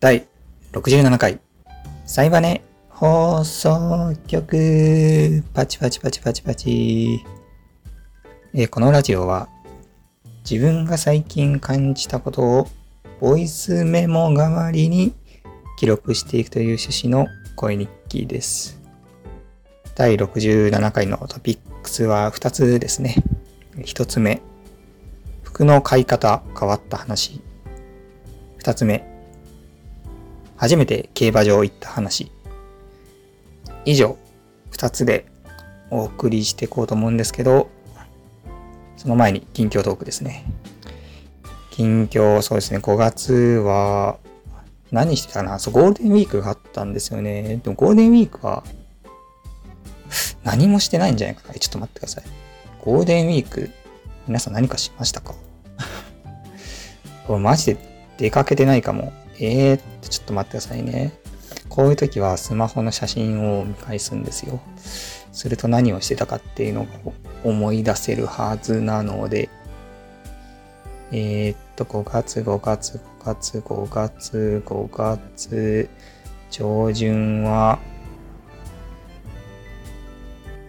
第67回、サイバネ放送局、パチパチパチパチパチ。えこのラジオは、自分が最近感じたことを、ボイスメモ代わりに記録していくという趣旨の声日記です。第67回のトピックスは2つですね。1つ目、服の買い方変わった話。2つ目、初めて競馬場行った話。以上、2つでお送りしていこうと思うんですけど、その前に近況トークですね。近況、そうですね、5月は、何してたかな？そう、ゴールデンウィークがあったんですよね。でもゴールデンウィークは、何もしてないんじゃないかな。ちょっと待ってください。ゴールデンウィーク、皆さん何かしましたか？これマジで出かけてないかも。えーっと、ちょっと待ってくださいね。こういう時はスマホの写真を見返すんですよ。すると何をしてたかっていうのを思い出せるはずなので、えーっと、5月、5月、5月、5月、5月、上旬は、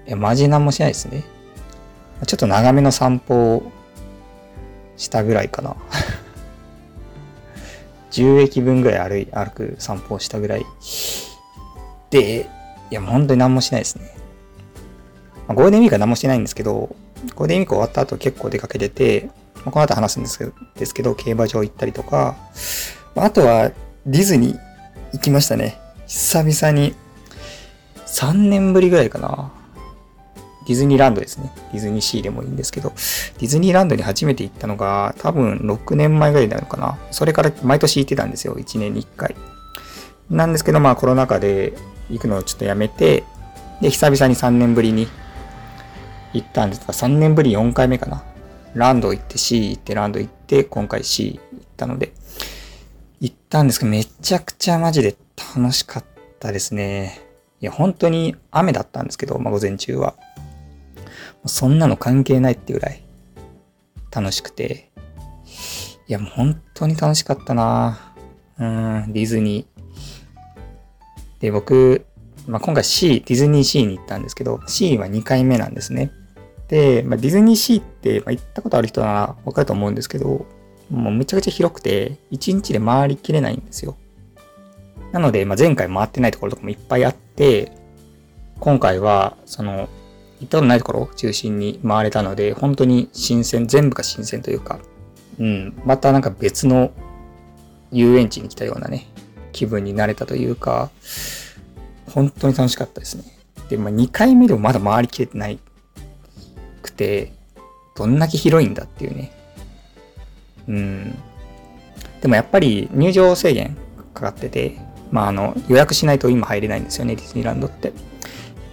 え、マジなんもしないですね。ちょっと長めの散歩をしたぐらいかな。10駅分ぐらい歩い歩く散歩をしたぐらい。で、いや、もう本当に何もしないですね。まあゴールデンウィークは何もしてないんですけど、ゴールデンウィーク終わった後結構出かけてて、まあこの後話すんですけど、ですけど競馬場行ったりとか、まああとはディズニー行きましたね。久々に、3年ぶりぐらいかな。ディズニーランドですね。ディズニーシーでもいいんですけど、ディズニーランドに初めて行ったのが多分6年前ぐらいなのかな。それから毎年行ってたんですよ。1年に1回。なんですけど、まあコロナ禍で行くのをちょっとやめて、で、久々に3年ぶりに行ったんですが、3年ぶり4回目かな。ランド行って C 行ってランド行って、今回 C 行ったので、行ったんですけど、めちゃくちゃマジで楽しかったですね。いや、本当に雨だったんですけど、まあ午前中は。そんなの関係ないっていうぐらい楽しくて。いや、もう本当に楽しかったなうん、ディズニー。で、僕、まあ、今回 C、ディズニーシーに行ったんですけど、C は2回目なんですね。で、まあ、ディズニーシーって、まあ、行ったことある人ならわかると思うんですけど、もうめちゃくちゃ広くて、1日で回りきれないんですよ。なので、まあ、前回回ってないところとかもいっぱいあって、今回は、その、行ったことないところを中心に回れたので、本当に新鮮、全部が新鮮というか、うん、またなんか別の遊園地に来たようなね、気分になれたというか、本当に楽しかったですね。で、まあ、2回目でもまだ回りきれてないくて、どんだけ広いんだっていうね。うん。でもやっぱり入場制限かかってて、まああの、予約しないと今入れないんですよね、ディズニーランドって。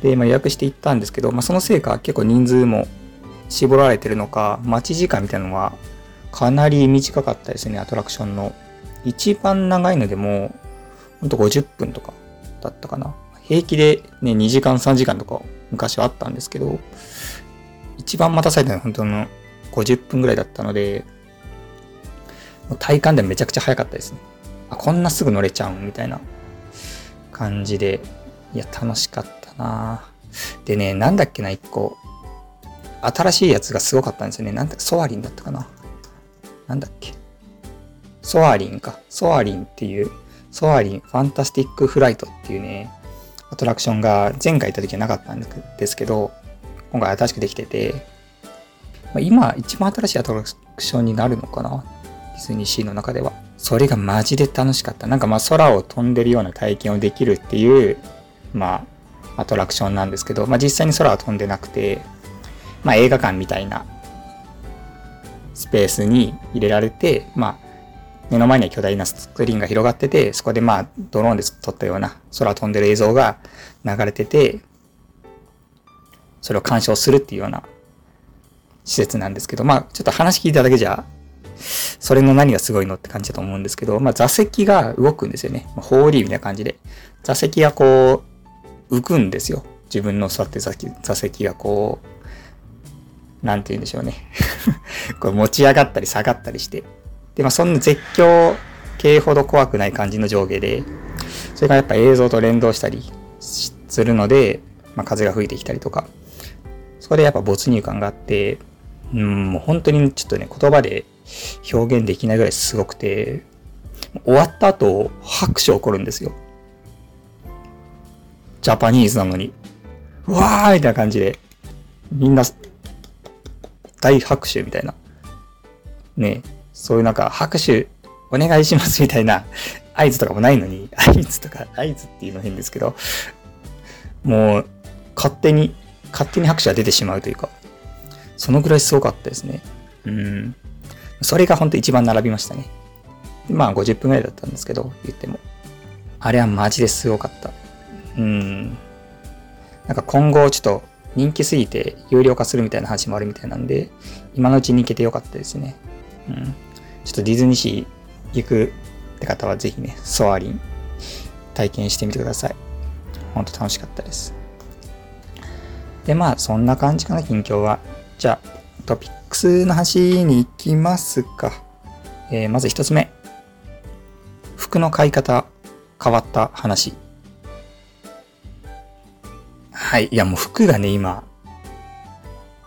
で、まあ、予約して行ったんですけど、まあ、そのせいか結構人数も絞られてるのか、待ち時間みたいなのはかなり短かったですね、アトラクションの。一番長いのでも、ほんと50分とかだったかな。平気でね、2時間3時間とか昔はあったんですけど、一番待たされたのは本当の50分ぐらいだったので、体感でめちゃくちゃ早かったですね。あ、こんなすぐ乗れちゃうんみたいな感じで、いや、楽しかったなでね、なんだっけな、一個。新しいやつがすごかったんですよね。なんだソアリンだったかな。なんだっけ。ソアリンか。ソアリンっていう、ソアリンファンタスティックフライトっていうね、アトラクションが前回行った時はなかったんですけど、今回新しくできてて、ま今一番新しいアトラクションになるのかなディズニーシーの中では。それがマジで楽しかった。なんかまあ空を飛んでるような体験をできるっていう、まあ、アトラクションなんですけど、まあ実際に空は飛んでなくて、まあ映画館みたいなスペースに入れられて、まあ目の前には巨大なスクリーンが広がってて、そこでまあドローンで撮ったような空飛んでる映像が流れてて、それを鑑賞するっていうような施設なんですけど、まあちょっと話聞いただけじゃ、それの何がすごいのって感じだと思うんですけど、まあ座席が動くんですよね。ホーリーみたいな感じで。座席がこう、浮くんですよ。自分の座って座席がこう、なんて言うんでしょうね。こう持ち上がったり下がったりして。で、まあそんな絶叫系ほど怖くない感じの上下で、それがやっぱ映像と連動したりするので、まあ、風が吹いてきたりとか、そこでやっぱ没入感があって、うん、もう本当にちょっとね、言葉で表現できないぐらいすごくて、終わった後、拍手起こるんですよ。ジャパニーズなのに。うわーみたいな感じで、みんな、大拍手みたいな。ねそういうなんか拍手お願いしますみたいな合図とかもないのに、合図とか、合図っていうの変ですけど、もう勝手に、勝手に拍手が出てしまうというか、そのぐらいすごかったですね。うん。それが本当一番並びましたね。まあ50分ぐらいだったんですけど、言っても。あれはマジですごかった。うん。なんか今後ちょっと人気すぎて有料化するみたいな話もあるみたいなんで、今のうちに行けてよかったですね。うん。ちょっとディズニーシー行くって方はぜひね、ソアリン体験してみてください。ほんと楽しかったです。で、まあそんな感じかな、近況は。じゃあ、トピックスの話に行きますか。えー、まず一つ目。服の買い方変わった話。はい。いや、もう服がね、今、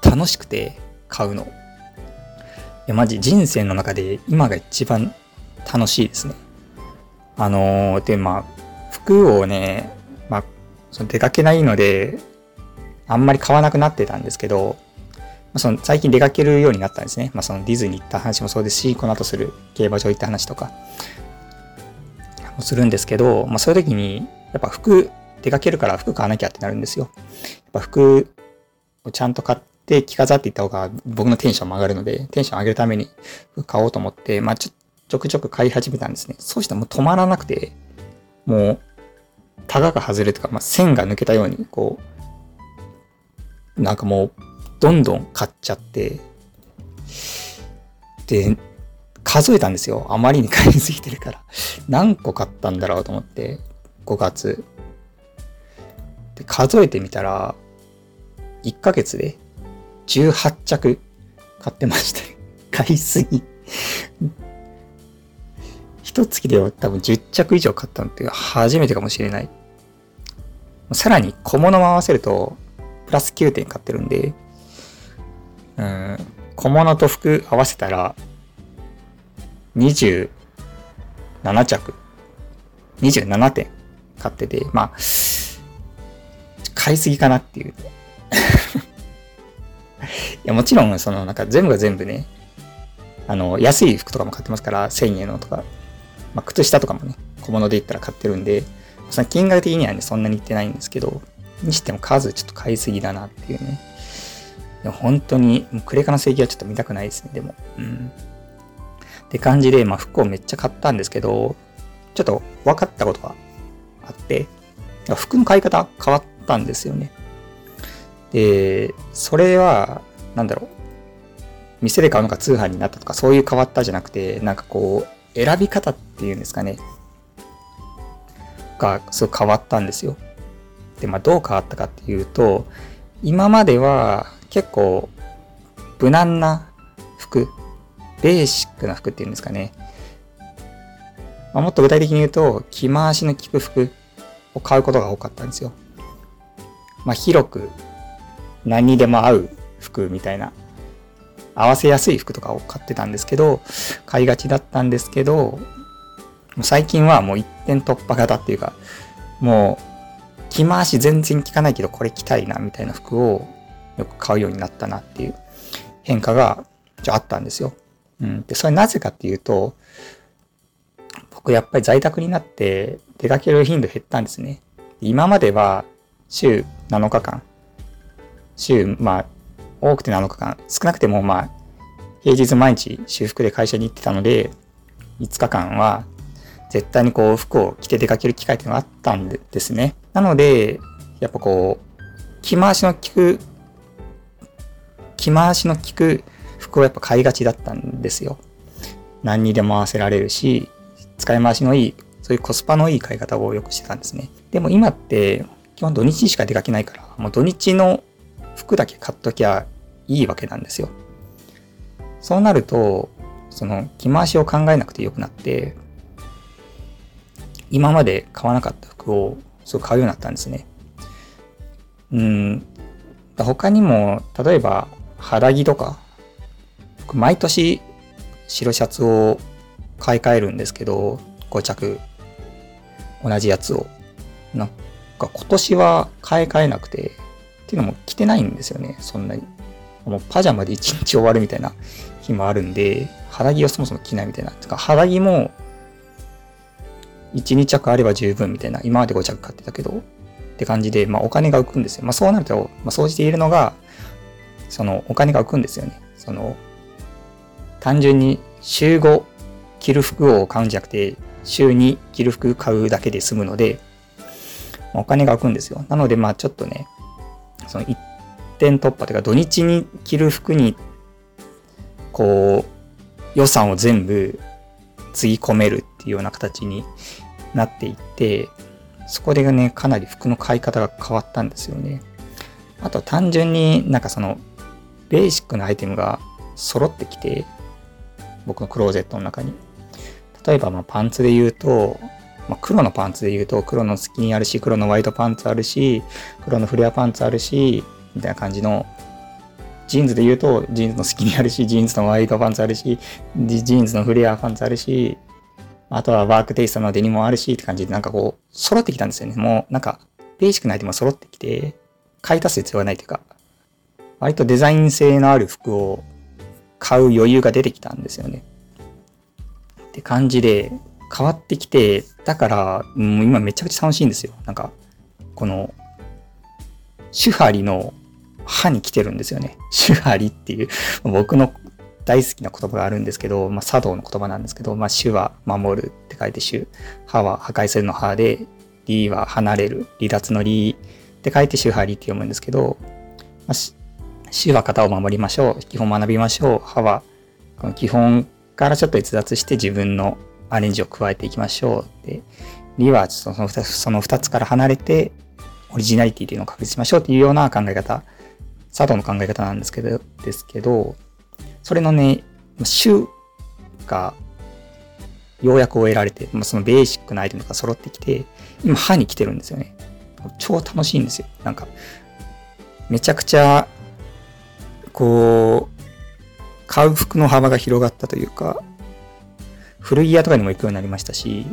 楽しくて買うの。いや、マジ人生の中で今が一番楽しいですね。あのー、で、まあ、服をね、まあ、その出かけないので、あんまり買わなくなってたんですけど、まあ、その最近出かけるようになったんですね。まあ、そのディズニー行った話もそうですし、この後する競馬場行った話とかもするんですけど、まあ、そういう時に、やっぱ服、出かけるから服買わなきゃってなるんですよ。やっぱ服をちゃんと買って着飾っていった方が僕のテンションも上がるので、テンション上げるために服買おうと思って、まあちょちょくちょく買い始めたんですね。そうしたらもう止まらなくて、もう、タガが外れとか、まあ、線が抜けたように、こう、なんかもう、どんどん買っちゃって、で、数えたんですよ。あまりに買いすぎてるから。何個買ったんだろうと思って、5月。で、数えてみたら、1ヶ月で18着買ってました。買いすぎ。一月では多分10着以上買ったのって初めてかもしれない。さらに小物も合わせると、プラス9点買ってるんで、うん、小物と服合わせたら、27着、27点買ってて、まあ、買いすぎかなっていう。いや、もちろん、その、なんか全部が全部ね、あの、安い服とかも買ってますから、1000円のとか、まあ、靴下とかもね、小物で言ったら買ってるんで、その金額的にはね、そんなに言ってないんですけど、にしても数ちょっと買いすぎだなっていうね。いや本当に、もうクレカの請求はちょっと見たくないですね、でも。うん。って感じで、まあ服をめっちゃ買ったんですけど、ちょっと分かったことがあって、服の買い方変わったんですよね。で、それは、なんだろう。店で買うのか通販になったとか、そういう変わったじゃなくて、なんかこう、選び方っていうんですかね。が、すごい変わったんですよ。で、まあどう変わったかっていうと、今までは結構無難な服、ベーシックな服っていうんですかね。まあ、もっと具体的に言うと、着回しの効く服を買うことが多かったんですよ。まあ、広く何にでも合う服みたいな、合わせやすい服とかを買ってたんですけど、買いがちだったんですけど、最近はもう一点突破型っていうか、もう着回し全然効かないけどこれ着たいなみたいな服をよく買うようになったなっていう変化があったんですよ。うん。で、それなぜかっていうと、僕やっぱり在宅になって出かける頻度減ったんですね。今までは週7日間、週、まあ、多くて7日間、少なくてもまあ、平日毎日修復で会社に行ってたので、5日間は絶対にこう服を着て出かける機会っていうのがあったんですね。なので、やっぱこう、着回しの効く着回しの効く服をやっぱ買いがちだったんですよ。何にでも合わせられるし、使い回しのいい、そういうコスパのいい買い方をよくしてたんですね。でも今って、基本土日しか出かけないから、もう土日の服だけ買っときゃいいわけなんですよ。そうなると、その着回しを考えなくてよくなって、今まで買わなかった服をすごい買うようになったんですね。うん。他にも、例えば、肌着とか、僕毎年白シャツを買い替えるんですけど、5着、同じやつを。なんか今年は買い替えなくて、っていうのも着てないんですよね、そんなに。もうパジャマで一日終わるみたいな日もあるんで、肌着をそもそも着ないみたいな。か肌着も1、2着あれば十分みたいな。今まで5着買ってたけど、って感じで、まあお金が浮くんですよ。まあそうなると、まあ総じて言えるのが、そのお金が浮くんですよね。その、単純に週5着る服を買うんじゃなくて、週2着る服買うだけで済むので、お金が浮くんですよ。なのでまあちょっとね、その一点突破というか土日に着る服に、こう、予算を全部つぎ込めるっていうような形になっていて、そこでね、かなり服の買い方が変わったんですよね。あと単純になんかその、ベーシックなアイテムが揃ってきて、僕のクローゼットの中に。例えば、まパンツで言うと、まあ、黒のパンツで言うと、黒のスキニーあるし、黒のワイドパンツあるし、黒のフレアパンツあるし、みたいな感じの、ジーンズで言うと、ジーンズのスキニーあるし、ジーンズのワイドパンツあるし、ジーンズのフレアパンツあるし、あとはワークテイストのデニムもあるしって感じでなんかこう、揃ってきたんですよね。もうなんか、ベーシックなアイテムが揃ってきて、買い足す必要がないというか、割とデザイン性のある服を買う余裕が出てきたんですよね。って感じで、変わってきて、だから、もう今めちゃくちゃ楽しいんですよ。なんか、この、手張りの歯に来てるんですよね。手張りっていう、僕の大好きな言葉があるんですけど、まあ、茶道の言葉なんですけど、まあ、主は守るって書いて主、歯は破壊するの歯で、理は離れる、離脱の理って書いて主張りって読むんですけど、まあ、主は型を守りましょう、基本学びましょう、歯はこの基本からちょっと逸脱して自分のアレンジを加えていきましょう。で、理はその2つその2つから離れて、オリジナリティというのを確立しましょうっていうような考え方、佐藤の考え方なんですけど、ですけど、それのね、週がようやく終えられて、まあ、そのベーシックなアイテムが揃ってきて、今歯に来てるんですよね。超楽しいんですよ。なんか、めちゃくちゃ、こう、買う服の幅が広がったというか、古着屋とかにも行くようになりましたし、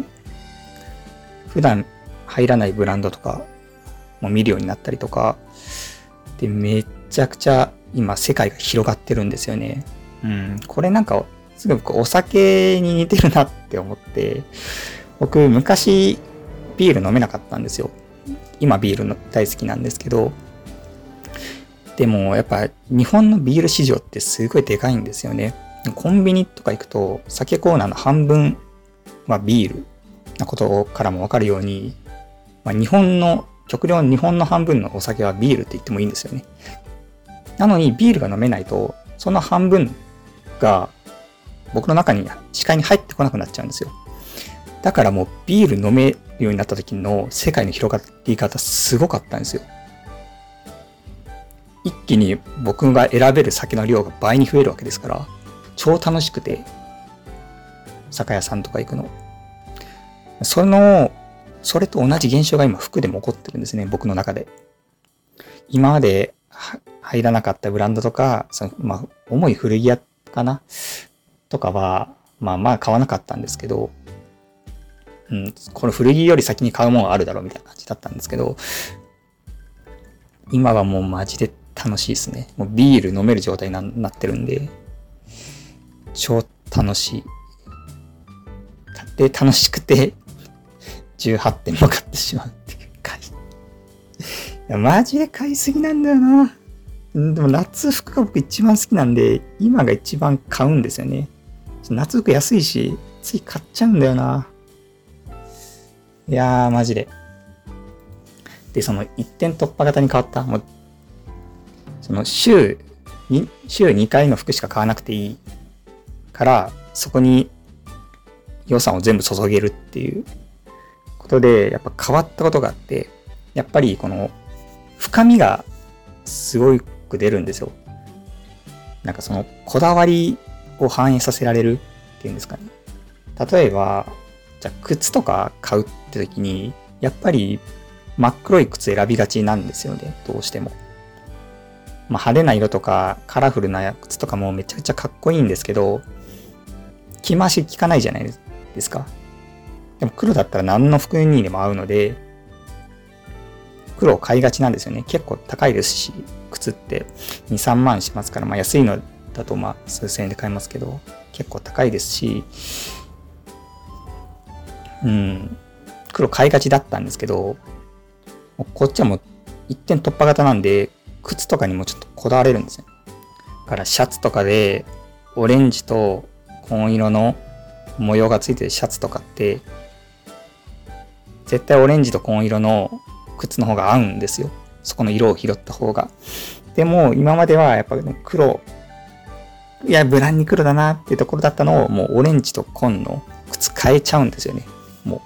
普段入らないブランドとかも見るようになったりとか、で、めちゃくちゃ今世界が広がってるんですよね。うん、これなんか、すごくお酒に似てるなって思って、僕昔ビール飲めなかったんですよ。今ビールの大好きなんですけど、でもやっぱ日本のビール市場ってすごいでかいんですよね。コンビニとか行くと酒コーナーの半分はビールなことからもわかるように、まあ、日本の、極量日本の半分のお酒はビールって言ってもいいんですよね。なのにビールが飲めないと、その半分が僕の中に視界に入ってこなくなっちゃうんですよ。だからもうビール飲めるようになった時の世界の広がり方すごかったんですよ。一気に僕が選べる酒の量が倍に増えるわけですから、超楽しくて、酒屋さんとか行くの。その、それと同じ現象が今服でも起こってるんですね、僕の中で。今まで入らなかったブランドとか、そのまあ、重い古着屋かな？とかは、まあまあ買わなかったんですけど、うん、この古着より先に買うものがあるだろうみたいな感じだったんですけど、今はもうマジで楽しいですね。もうビール飲める状態になってるんで、超楽しい。で、楽しくて、18点も買ってしまうっていう回。いや、マジで買いすぎなんだよな。でも夏服が僕一番好きなんで、今が一番買うんですよね。夏服安いし、つい買っちゃうんだよな。いやー、マジで。で、その一点突破型に変わった。もう、その週に、週2回の服しか買わなくていいから、そこに予算を全部注げるっていうことで、やっぱ変わったことがあって、やっぱりこの深みがすごく出るんですよ。なんかそのこだわりを反映させられるっていうんですかね。例えば、じゃあ靴とか買うって時に、やっぱり真っ黒い靴選びがちなんですよね、どうしても。まあ、派手な色とかカラフルな靴とかもめちゃくちゃかっこいいんですけど、着回し効かないじゃないですか。でも黒だったら何の服にでも合うので、黒を買いがちなんですよね。結構高いですし、靴って2、3万しますから、まあ安いのだとまあ数千円で買えますけど、結構高いですし、うん、黒買いがちだったんですけど、こっちはもう一点突破型なんで、靴とかにもちょっとこだわれるんですよ。だからシャツとかで、オレンジと紺色の模様がついてるシャツとかって、絶対オレンジと紺色の靴の方が合うんですよ。そこの色を拾った方が。でも、今まではやっぱ黒、いや、無難に黒だなっていうところだったのを、もうオレンジと紺の靴変えちゃうんですよね。も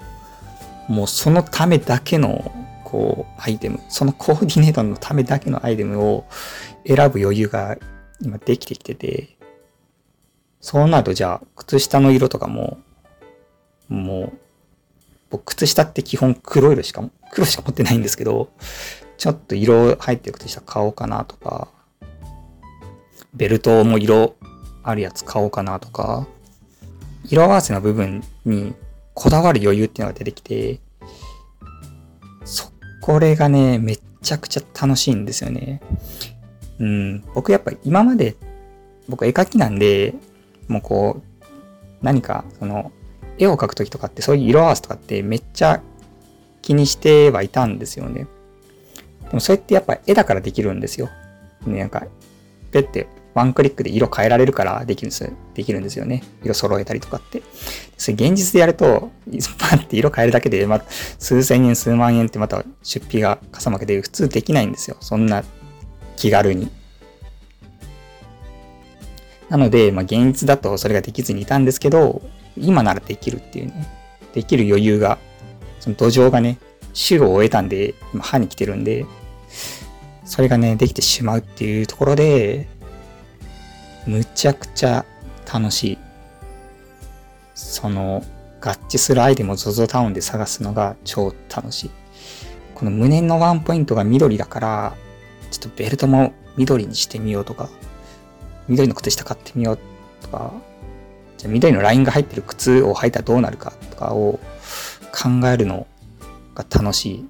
う、もうそのためだけの、こう、アイテム、そのコーディネートのためだけのアイテムを選ぶ余裕が今できてきてて、そうなるとじゃあ、靴下の色とかも、もう、僕、靴下って基本黒色しか、黒しか持ってないんですけど、ちょっと色入ってる靴下買おうかなとか、ベルトも色あるやつ買おうかなとか、色合わせの部分にこだわる余裕っていうのが出てきて、そ、これがね、めちゃくちゃ楽しいんですよね。うん、僕やっぱ今まで、僕絵描きなんで、もうこう、何か、その、絵を描くときとかってそういう色合わせとかってめっちゃ気にしてはいたんですよね。でもそれってやっぱ絵だからできるんですよ。ね、なんか、ペってワンクリックで色変えられるからできるんです、できるんですよね。色揃えたりとかって。それ現実でやると、パンって色変えるだけで、まあ、数千円、数万円ってまた出費がかさまけて普通できないんですよ。そんな気軽に。なので、まあ、現実だとそれができずにいたんですけど、今ならできるっていうね、できる余裕が、その土壌がね、週を終えたんで、今歯に来てるんで、それがね、できてしまうっていうところで、むちゃくちゃ楽しい。その、合致するアイテムを ZOZO タウンで探すのが超楽しい。この胸のワンポイントが緑だから、ちょっとベルトも緑にしてみようとか、緑の靴下買ってみようとか、じゃあ緑のラインが入ってる靴を履いたらどうなるかとかを考えるのが楽しい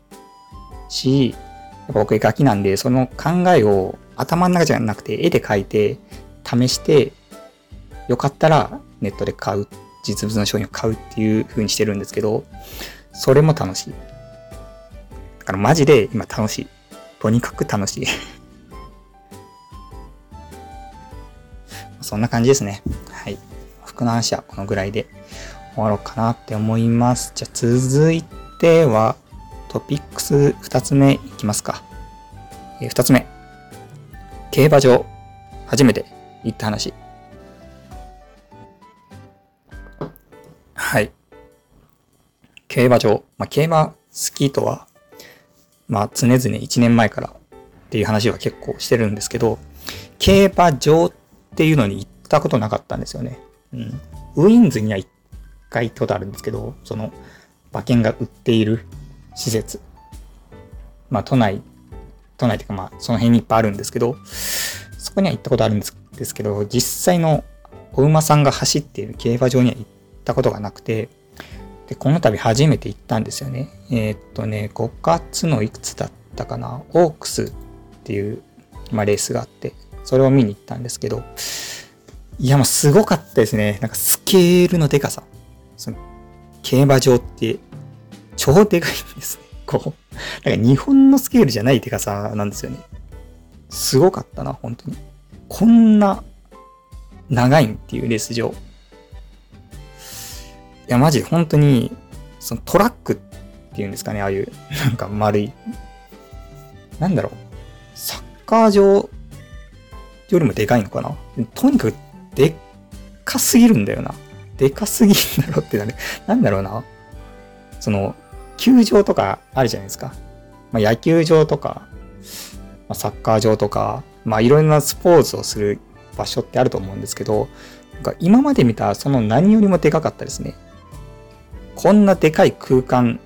し、やっぱ僕絵描きなんで、その考えを頭の中じゃなくて絵で描いて試して、よかったらネットで買う、実物の商品を買うっていう風にしてるんですけど、それも楽しい。だからマジで今楽しい。とにかく楽しいそんな感じですね。はい。服の話はこのぐらいで終わろうかなって思います。じゃあ続いてはトピックス2つ目いきますか。え、2つ目。競馬場。初めて行った話。はい。競馬場。まあ、競馬好きとは、まあ、常々1年前からっていう話は結構してるんですけど、競馬場っっていうのに行ったことなかったんですよね。うん。ウィンズには一回行ったことあるんですけど、その、馬券が売っている施設。まあ、都内、都内っていうかまあ、その辺にいっぱいあるんですけど、そこには行ったことあるんですですけど、実際のお馬さんが走っている競馬場には行ったことがなくて、で、この度初めて行ったんですよね。えー、っとね、5月のいくつだったかな、オークスっていう、まあ、レースがあって、それを見に行ったんですけど、いや、もうすごかったですね。なんかスケールのでかさ。その競馬場って超でかいんですね。こう。なんか日本のスケールじゃないでかさなんですよね。すごかったな、本当に。こんな長いんっていうレース場。いや、マジ本当に、そのトラックっていうんですかね、ああいう、なんか丸い。なんだろう。サッカー場よりもでかいのかな？とにかくでっかすぎるんだよな。でかすぎるんだろうってなね。なんだろうな？その、球場とかあるじゃないですか。まあ、野球場とか、まあ、サッカー場とか、まあいろんなスポーツをする場所ってあると思うんですけど、なんか今まで見たその何よりもでかかったですね。こんなでかい空間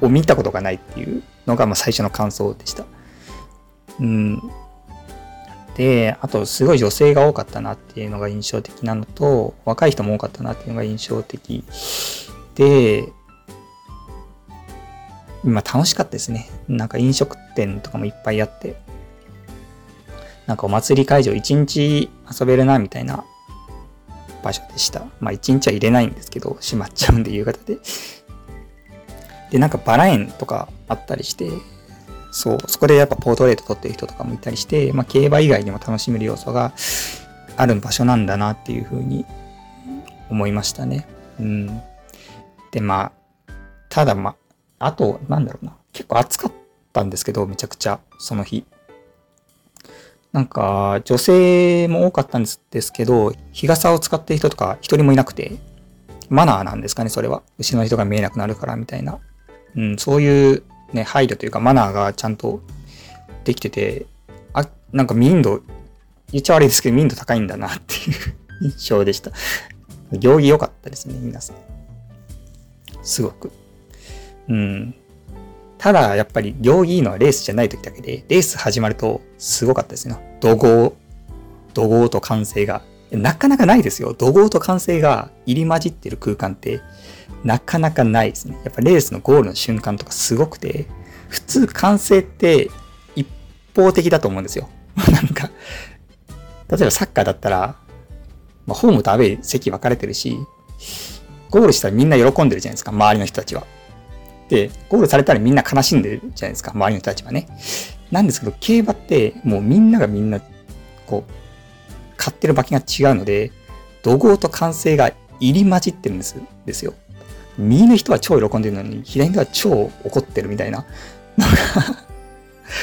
を見たことがないっていうのがまあ最初の感想でした。うん。で、あとすごい女性が多かったなっていうのが印象的なのと、若い人も多かったなっていうのが印象的で、まあ楽しかったですね。なんか飲食店とかもいっぱいあって、なんかお祭り会場一日遊べるなみたいな場所でした。まあ一日は入れないんですけど、閉まっちゃうんで夕方で。で、なんかバラ園とかあったりして、そう、そこでやっぱポートレート撮ってる人とかもいたりして、まあ競馬以外にも楽しめる要素がある場所なんだなっていうふうに思いましたね。うん。で、まあ、ただまあ、あと、なんだろうな。結構暑かったんですけど、めちゃくちゃ、その日。なんか、女性も多かったんですけど、日傘を使ってる人とか一人もいなくて、マナーなんですかね、それは。後ろの人が見えなくなるからみたいな。うん、そういうね、配慮というかマナーがちゃんとできてて、あ、なんか民度、言っちゃ悪いですけど民度高いんだなっていう 印象でした。行儀良かったですね、皆さん。すごく。うん。ただ、やっぱり、行儀いいのはレースじゃない時だけで、レース始まると、すごかったですね。怒号、怒号と歓声が。なかなかないですよ。怒号と歓声が入り混じってる空間って、なかなかないですね。やっぱレースのゴールの瞬間とかすごくて、普通歓声って一方的だと思うんですよ。なんか、例えばサッカーだったら、まあ、ホームとアウェイ席分かれてるし、ゴールしたらみんな喜んでるじゃないですか、周りの人たちは。で、ゴールされたらみんな悲しんでるじゃないですか、周りの人たちはね。なんですけど、競馬ってもうみんながみんな、こう、買ってる馬券が違うので、怒号と歓声が入り混じってるんですですよ。右の人は超喜んでるのに、左の人は超怒ってるみたいな。なんか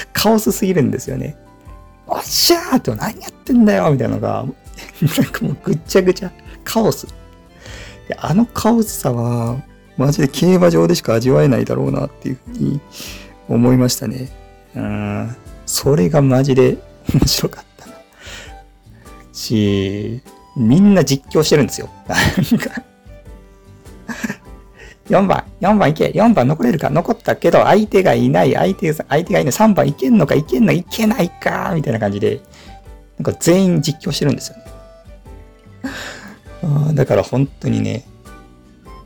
カオスすぎるんですよね。おっしゃーって何やってんだよみたいなのが、なんかもうぐっちゃぐちゃ、カオス。であのカオスさは、マジで競馬場でしか味わえないだろうなっていうふうに思いましたね。うん。それがマジで面白かったな。し、みんな実況してるんですよ。なんか4番、4番いけ、4番残れるか、残ったけど、相手がいない、相手が、相手がいない、3番いけんのか、いけんのか、いけないか、みたいな感じで、なんか全員実況してるんですよね。だから本当にね、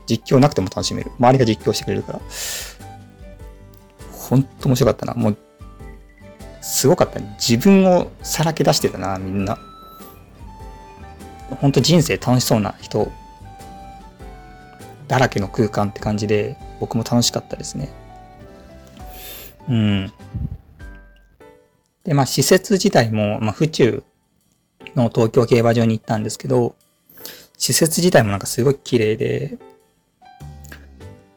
実況なくても楽しめる。周りが実況してくれるから。ほんと面白かったな。もう、すごかったね。自分をさらけ出してたな、みんな。ほんと人生楽しそうな人だらけの空間って感じで、僕も楽しかったですね。うん。で、まあ、施設自体も、まあ、府中の東京競馬場に行ったんですけど、施設自体もなんかすごい綺麗で、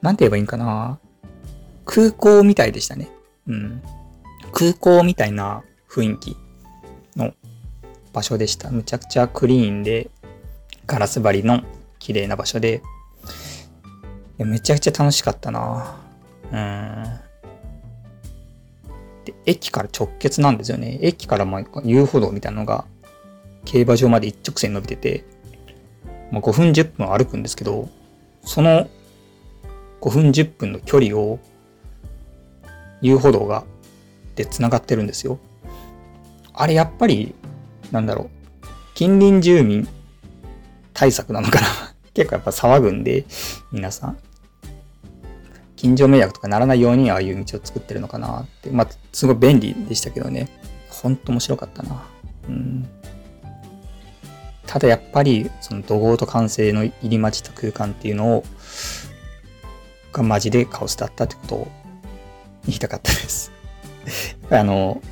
なんて言えばいいんかな。空港みたいでしたね。うん。空港みたいな雰囲気場所でした。むちゃくちゃクリーンで、ガラス張りの綺麗な場所で、めちゃくちゃ楽しかったなうん。で、駅から直結なんですよね。駅からま遊歩道みたいなのが、競馬場まで一直線伸びてて、まあ、5分10分歩くんですけど、その5分10分の距離を遊歩道がで繋がってるんですよ。あれやっぱり、なんだろう、近隣住民対策なのかな 結構やっぱ騒ぐんで、皆さん。近所迷惑とかならないようにああいう道を作ってるのかなって。まあ、すごい便利でしたけどね。ほんと面白かったな。うん。ただやっぱり、その怒号と歓声の入り混じった空間っていうのを、がマジでカオスだったってことを言いたかったです。あの、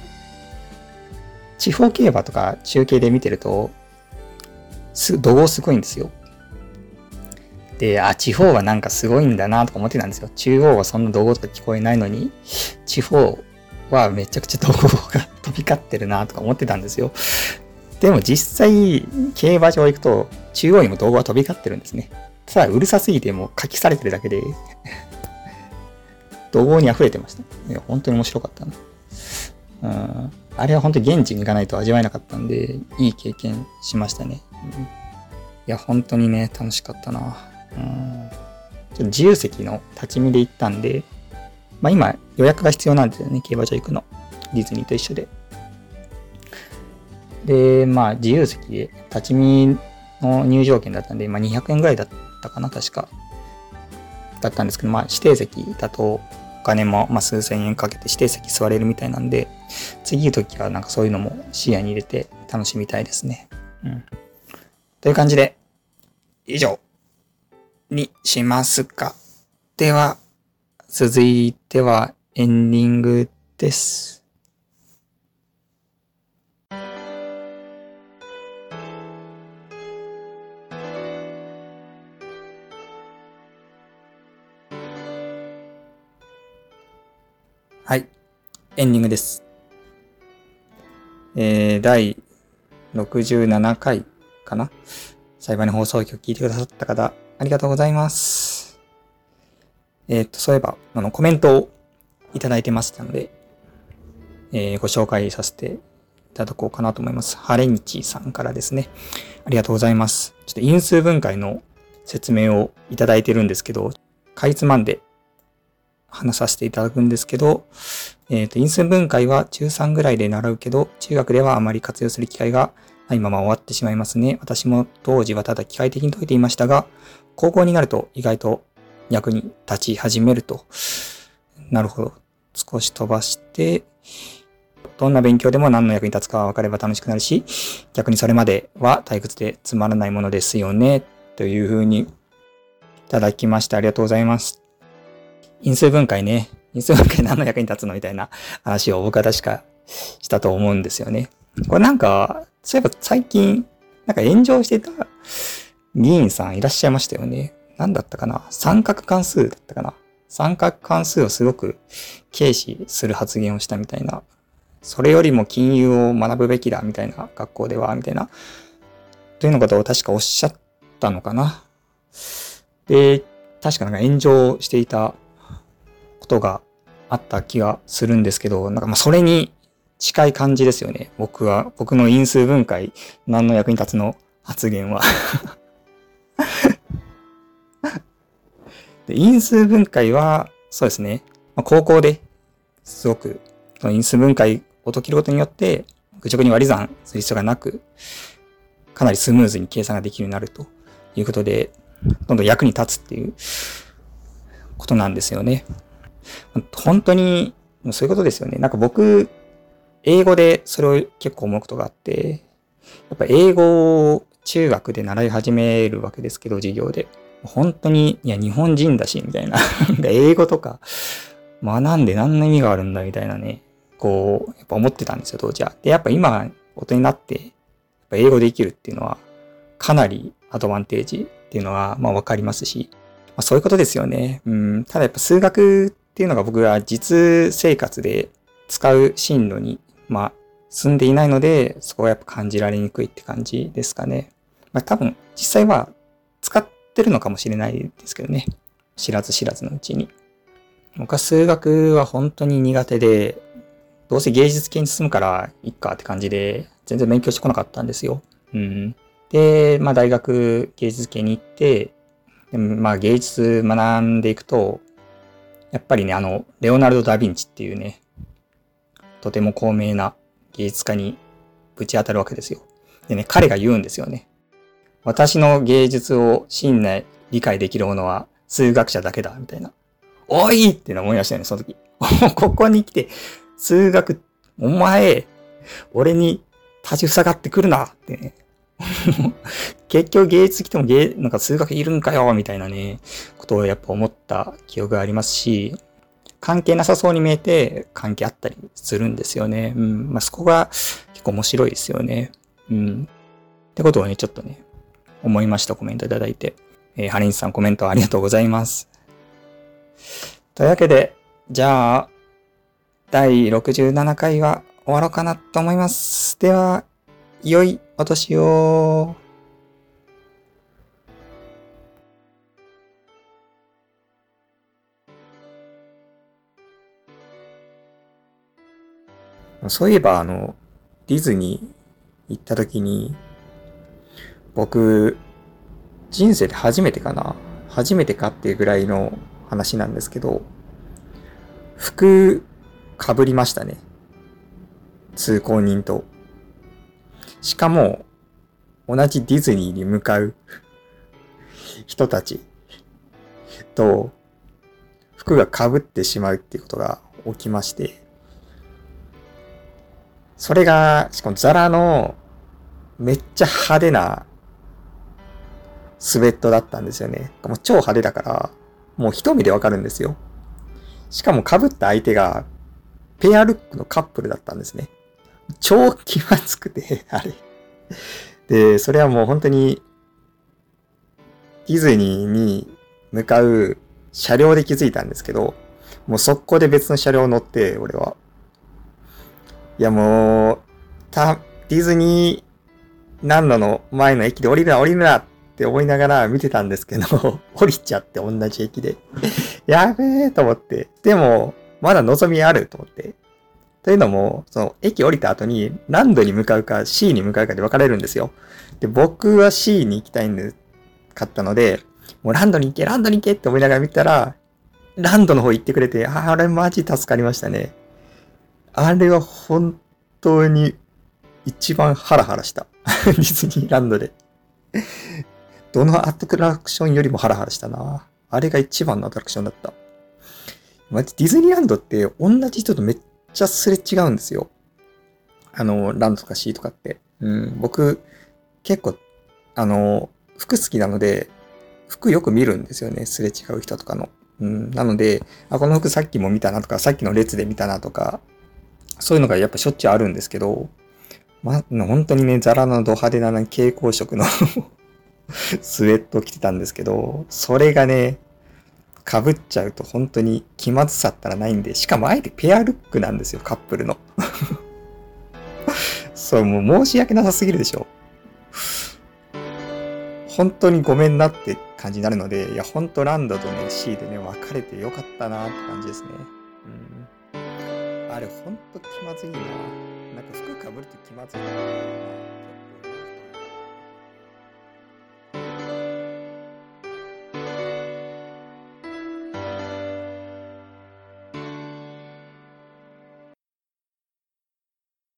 地方競馬とか中継で見てると、す、怒号すごいんですよ。で、あ、地方はなんかすごいんだなとか思ってたんですよ。中央はそんな怒号とか聞こえないのに、地方はめちゃくちゃ怒号が飛び交ってるなとか思ってたんですよ。でも実際、競馬場行くと、中央にも動画は飛び交ってるんですね。ただ、うるさすぎてもう書きされてるだけで怒号に溢れてました。いや、本当に面白かったな。うん。あれは本当に現地に行かないと味わえなかったんで、いい経験しましたね。うん、いや、本当にね、楽しかったな。うん。ちょっと自由席の立ち見で行ったんで、まあ今予約が必要なんですよね、競馬場行くの。ディズニーと一緒で。で、まあ自由席で立ち見の入場券だったんで、まあ200円ぐらいだったかな、確か。だったんですけど、まあ指定席だとお金も、まあ、数千円かけて指定席座れるみたいなんで、次の時はなんかそういうのも視野に入れて楽しみたいですね。うん。という感じで、以上にしますか。では、続いてはエンディングです。はい。エンディングです。えー、第67回かな裁判の放送局聞いてくださった方、ありがとうございます。えっ、と、そういえば、あの、コメントをいただいてましたので、えー、ご紹介させていただこうかなと思います。ハレニチさんからですね。ありがとうございます。ちょっと因数分解の説明をいただいてるんですけど、かいつまんで話させていただくんですけど、えっ、ー、と、因数分解は中3ぐらいで習うけど、中学ではあまり活用する機会がないまま終わってしまいますね。私も当時はただ機械的に解いていましたが、高校になると意外と役に立ち始めると。なるほど。少し飛ばして、どんな勉強でも何の役に立つか分かれば楽しくなるし、逆にそれまでは退屈でつまらないものですよね。というふうにいただきまして、ありがとうございます。因数分解ね。因数分解何の役に立つのみたいな話を僕は確かしたと思うんですよね。これなんか、そういえば最近、なんか炎上してた議員さんいらっしゃいましたよね。何だったかな三角関数だったかな三角関数をすごく軽視する発言をしたみたいな。それよりも金融を学ぶべきだみたいな学校では、みたいな。というのことを確かおっしゃったのかな。で、確かなんか炎上していたことがあった気がするんですけど、なんかまあそれに近い感じですよね。僕は、僕の因数分解、何の役に立つの？発言はで。因数分解は、そうですね。まあ、高校ですごく、その因数分解を解きることによって、愚直に割り算する必要がなく、かなりスムーズに計算ができるようになるということで、どんどん役に立つっていうことなんですよね。本当に、そういうことですよね。なんか僕、英語でそれを結構思うことがあって、やっぱ英語を中学で習い始めるわけですけど、授業で。本当に、いや、日本人だし、みたいな。英語とか学んで何の意味があるんだ、みたいなね。こう、やっぱ思ってたんですよ、当時は。で、やっぱ今、大人になって、やっぱ英語できるっていうのは、かなりアドバンテージっていうのは、まあわかりますし、まあ、そういうことですよね。うん。ただやっぱ数学っていうのが僕は実生活で使う進路に、まあ、住んでいないので、そこはやっぱ感じられにくいって感じですかね。まあ多分、実際は使ってるのかもしれないですけどね。知らず知らずのうちに。僕は数学は本当に苦手で、どうせ芸術系に進むからいっかって感じで、全然勉強してこなかったんですよ。うん。で、まあ大学芸術系に行って、でまあ芸術学んでいくと、やっぱりね、あの、レオナルド・ダ・ヴィンチっていうね、とても高名な芸術家にぶち当たるわけですよ。でね、彼が言うんですよね。私の芸術を真に理解できるものは数学者だけだ、みたいな。おいって思いましたよね、その時。ここに来て、数学、お前、俺に立ち塞がってくるなってね。結局芸術来ても芸、なんか数学いるんかよ、みたいなね、ことをやっぱ思った記憶がありますし、関係なさそうに見えて関係あったりするんですよね。うん。まあ、そこが結構面白いですよね。うん。ってことをね、ちょっとね、思いましたコメントいただいて。えー、ハリンさんコメントありがとうございます。というわけで、じゃあ、第67回は終わろうかなと思います。では、良いお年を。そういえば、あの、ディズニー行った時に、僕、人生で初めてかな。初めてかっていうぐらいの話なんですけど、服被りましたね。通行人と。しかも、同じディズニーに向かう 人たちと、服が被ってしまうっていうことが起きまして、それが、しかもザラのめっちゃ派手なスウェットだったんですよね。もう超派手だから、もう一目でわかるんですよ。しかも被った相手が、ペアルックのカップルだったんですね。超気まずくて、あれ。で、それはもう本当に、ディズニーに向かう車両で気づいたんですけど、もう速攻で別の車両乗って、俺は。いやもう、た、ディズニーランドの前の駅で降りるな降りるなって思いながら見てたんですけど、降りちゃって同じ駅で。やべえと思って。でも、まだ望みあると思って。というのも、その駅降りた後にランドに向かうか C に向かうかで分かれるんですよ。で、僕は C に行きたいんで、買ったので、もうランドに行け、ランドに行けって思いながら見たら、ランドの方行ってくれて、あれマジ助かりましたね。あれは本当に一番ハラハラした。ディズニーランドで。どのアトラクションよりもハラハラしたな。あれが一番のアトラクションだった。マジディズニーランドって同じ人とめっちゃすれ違うんですよ。あの、ランドとか C とかって。うん、僕、結構、あの、服好きなので、服よく見るんですよね。すれ違う人とかの。うん、なので、あ、この服さっきも見たなとか、さっきの列で見たなとか、そういうのがやっぱしょっちゅうあるんですけど、ま、本当にね、ザラのド派手な蛍光色の スウェット着てたんですけど、それがね、被っちゃうと本当に気まずさったらないんで、しかもあえてペアルックなんですよ、カップルの。そう、もう申し訳なさすぎるでしょ。本当にごめんなって感じになるので、いや、ほんとランドとね、C でね、分かれてよかったなって感じですね。うん。あれ、ほんと気まずいな。なんか服かぶると気まずいな。